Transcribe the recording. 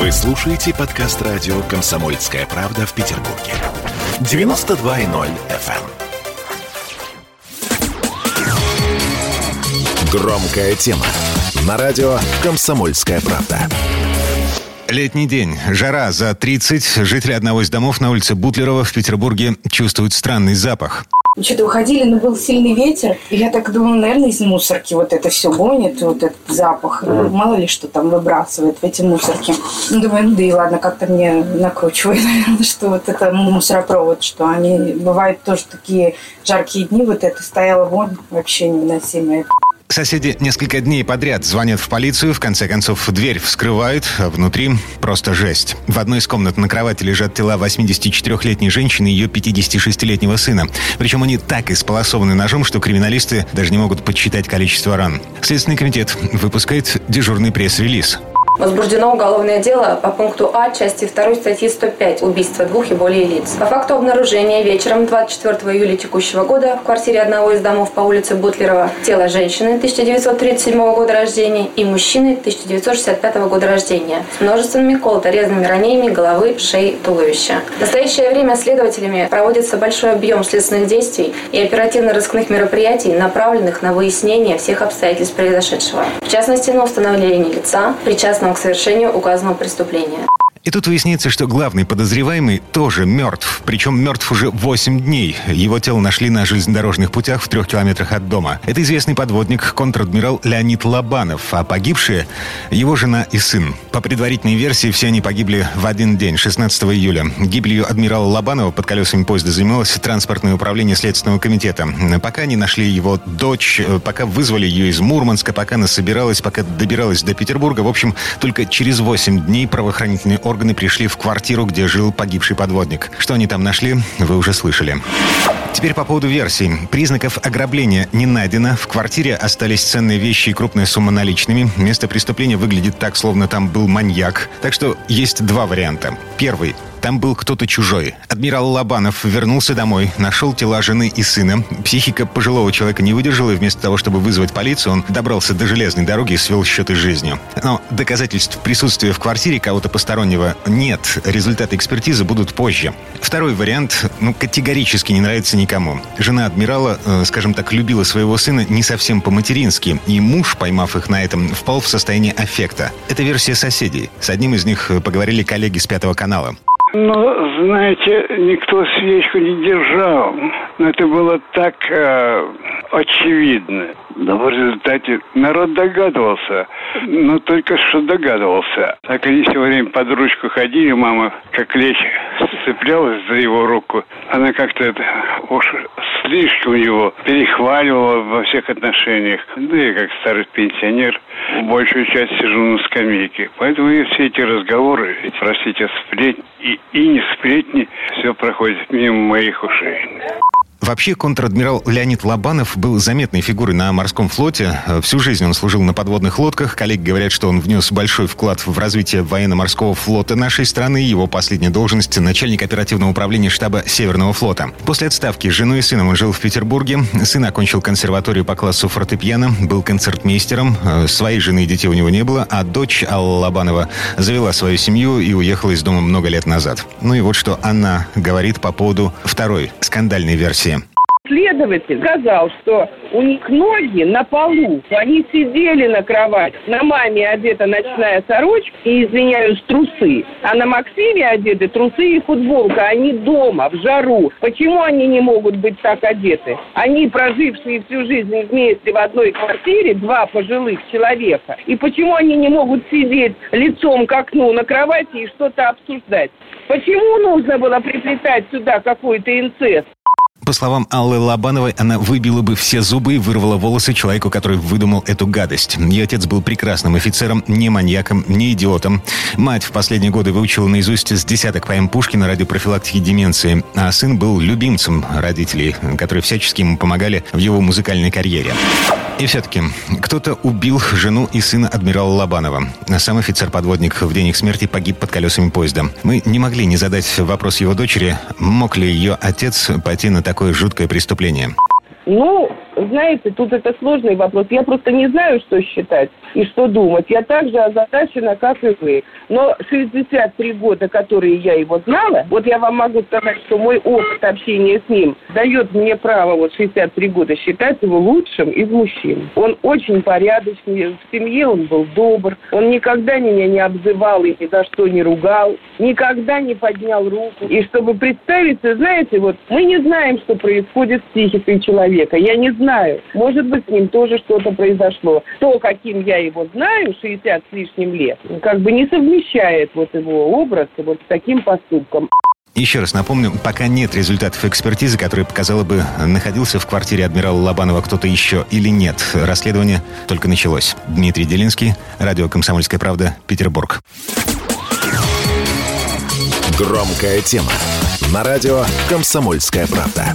Вы слушаете подкаст радио «Комсомольская правда» в Петербурге. 92.0 FM. эм. Громкая тема. На радио «Комсомольская правда». Летний день. Жара за 30. Жители одного из домов на улице Бутлерова в Петербурге чувствуют странный запах. Что-то выходили, но был сильный ветер. И я так думаю, наверное, из мусорки вот это все гонит, вот этот запах. Mm. Мало ли что там выбрасывает в эти мусорки. Ну, думаю, ну да и ладно, как-то мне накручивает, наверное, что вот это мусоропровод, что они бывают тоже такие жаркие дни, вот это стояла вонь вообще невыносимая. Соседи несколько дней подряд звонят в полицию, в конце концов дверь вскрывают, а внутри просто жесть. В одной из комнат на кровати лежат тела 84-летней женщины и ее 56-летнего сына. Причем они так исполосованы ножом, что криминалисты даже не могут подсчитать количество ран. Следственный комитет выпускает дежурный пресс-релиз. Возбуждено уголовное дело по пункту А части 2 статьи 105 «Убийство двух и более лиц». По факту обнаружения вечером 24 июля текущего года в квартире одного из домов по улице Бутлерова тело женщины 1937 года рождения и мужчины 1965 года рождения с множественными колото-резными ранениями головы, шеи, туловища. В настоящее время следователями проводится большой объем следственных действий и оперативно-розыскных мероприятий, направленных на выяснение всех обстоятельств произошедшего. В частности, на установление лица, причастного к совершению указанного преступления. И тут выясняется, что главный подозреваемый тоже мертв. Причем мертв уже 8 дней. Его тело нашли на железнодорожных путях в трех километрах от дома. Это известный подводник, контр-адмирал Леонид Лобанов, а погибшие – его жена и сын. По предварительной версии, все они погибли в один день, 16 июля. Гибелью адмирала Лобанова под колесами поезда занималось транспортное управление Следственного комитета. Пока не нашли его дочь, пока вызвали ее из Мурманска, пока она собиралась, пока добиралась до Петербурга. В общем, только через 8 дней правоохранительные органы пришли в квартиру, где жил погибший подводник. Что они там нашли, вы уже слышали. Теперь по поводу версий. Признаков ограбления не найдено. В квартире остались ценные вещи и крупная сумма наличными. Место преступления выглядит так, словно там был маньяк. Так что есть два варианта. Первый. Там был кто-то чужой. Адмирал Лобанов вернулся домой, нашел тела жены и сына. Психика пожилого человека не выдержала, и вместо того, чтобы вызвать полицию, он добрался до железной дороги и свел счеты с жизнью. Но доказательств присутствия в квартире кого-то постороннего нет. Результаты экспертизы будут позже. Второй вариант, ну, категорически не нравится никому. Жена адмирала, э, скажем так, любила своего сына не совсем по-матерински, и муж, поймав их на этом, впал в состояние аффекта. Это версия соседей. С одним из них поговорили коллеги с Пятого канала. Ну, знаете, никто свечку не держал. Но это было так э, очевидно. Но в результате народ догадывался. Но только что догадывался. Так они все время под ручку ходили. Мама, как лечь, цеплялась за его руку. Она как-то это уж слишком его перехваливала во всех отношениях. Да и как старый пенсионер большую часть сижу на скамейке. Поэтому и все эти разговоры, простите, сплетни и, и не сплетни, все проходит мимо моих ушей. Вообще, контр-адмирал Леонид Лобанов был заметной фигурой на морском флоте. Всю жизнь он служил на подводных лодках. Коллеги говорят, что он внес большой вклад в развитие военно-морского флота нашей страны. Его последняя должность – начальник оперативного управления штаба Северного флота. После отставки с женой и сыном он жил в Петербурге. Сын окончил консерваторию по классу фортепиано, был концертмейстером. Своей жены и детей у него не было, а дочь Алла Лобанова завела свою семью и уехала из дома много лет назад. Ну и вот что она говорит по поводу второй скандальной версии следователь сказал, что у них ноги на полу. Они сидели на кровати. На маме одета ночная сорочка и, извиняюсь, трусы. А на Максиме одеты трусы и футболка. Они дома, в жару. Почему они не могут быть так одеты? Они, прожившие всю жизнь вместе в одной квартире, два пожилых человека. И почему они не могут сидеть лицом к окну на кровати и что-то обсуждать? Почему нужно было приплетать сюда какой-то инцест? По словам Аллы Лобановой, она выбила бы все зубы и вырвала волосы человеку, который выдумал эту гадость. Ее отец был прекрасным офицером, не маньяком, не идиотом. Мать в последние годы выучила наизусть с десяток поэм Пушкина ради профилактики деменции, а сын был любимцем родителей, которые всячески ему помогали в его музыкальной карьере. И все-таки, кто-то убил жену и сына адмирала Лобанова. Сам офицер-подводник в день их смерти погиб под колесами поезда. Мы не могли не задать вопрос его дочери, мог ли ее отец пойти на такое жуткое преступление. Ну, знаете, тут это сложный вопрос. Я просто не знаю, что считать и что думать. Я так же озадачена, как и вы. Но 63 года, которые я его знала, вот я вам могу сказать, что мой опыт общения с ним дает мне право вот 63 года считать его лучшим из мужчин. Он очень порядочный, в семье он был добр, он никогда меня не обзывал и ни за что не ругал, никогда не поднял руку. И чтобы представиться, знаете, вот мы не знаем, что происходит с психикой человека. Я не знаю. Может быть, с ним тоже что-то произошло. То, каким я его знаю, 60 с лишним лет, как бы не совмещает вот его образ вот с таким поступком. Еще раз напомню, пока нет результатов экспертизы, которая показала бы, находился в квартире адмирала Лобанова кто-то еще или нет. Расследование только началось. Дмитрий Делинский, радио «Комсомольская правда», Петербург. Громкая тема. На радио «Комсомольская правда».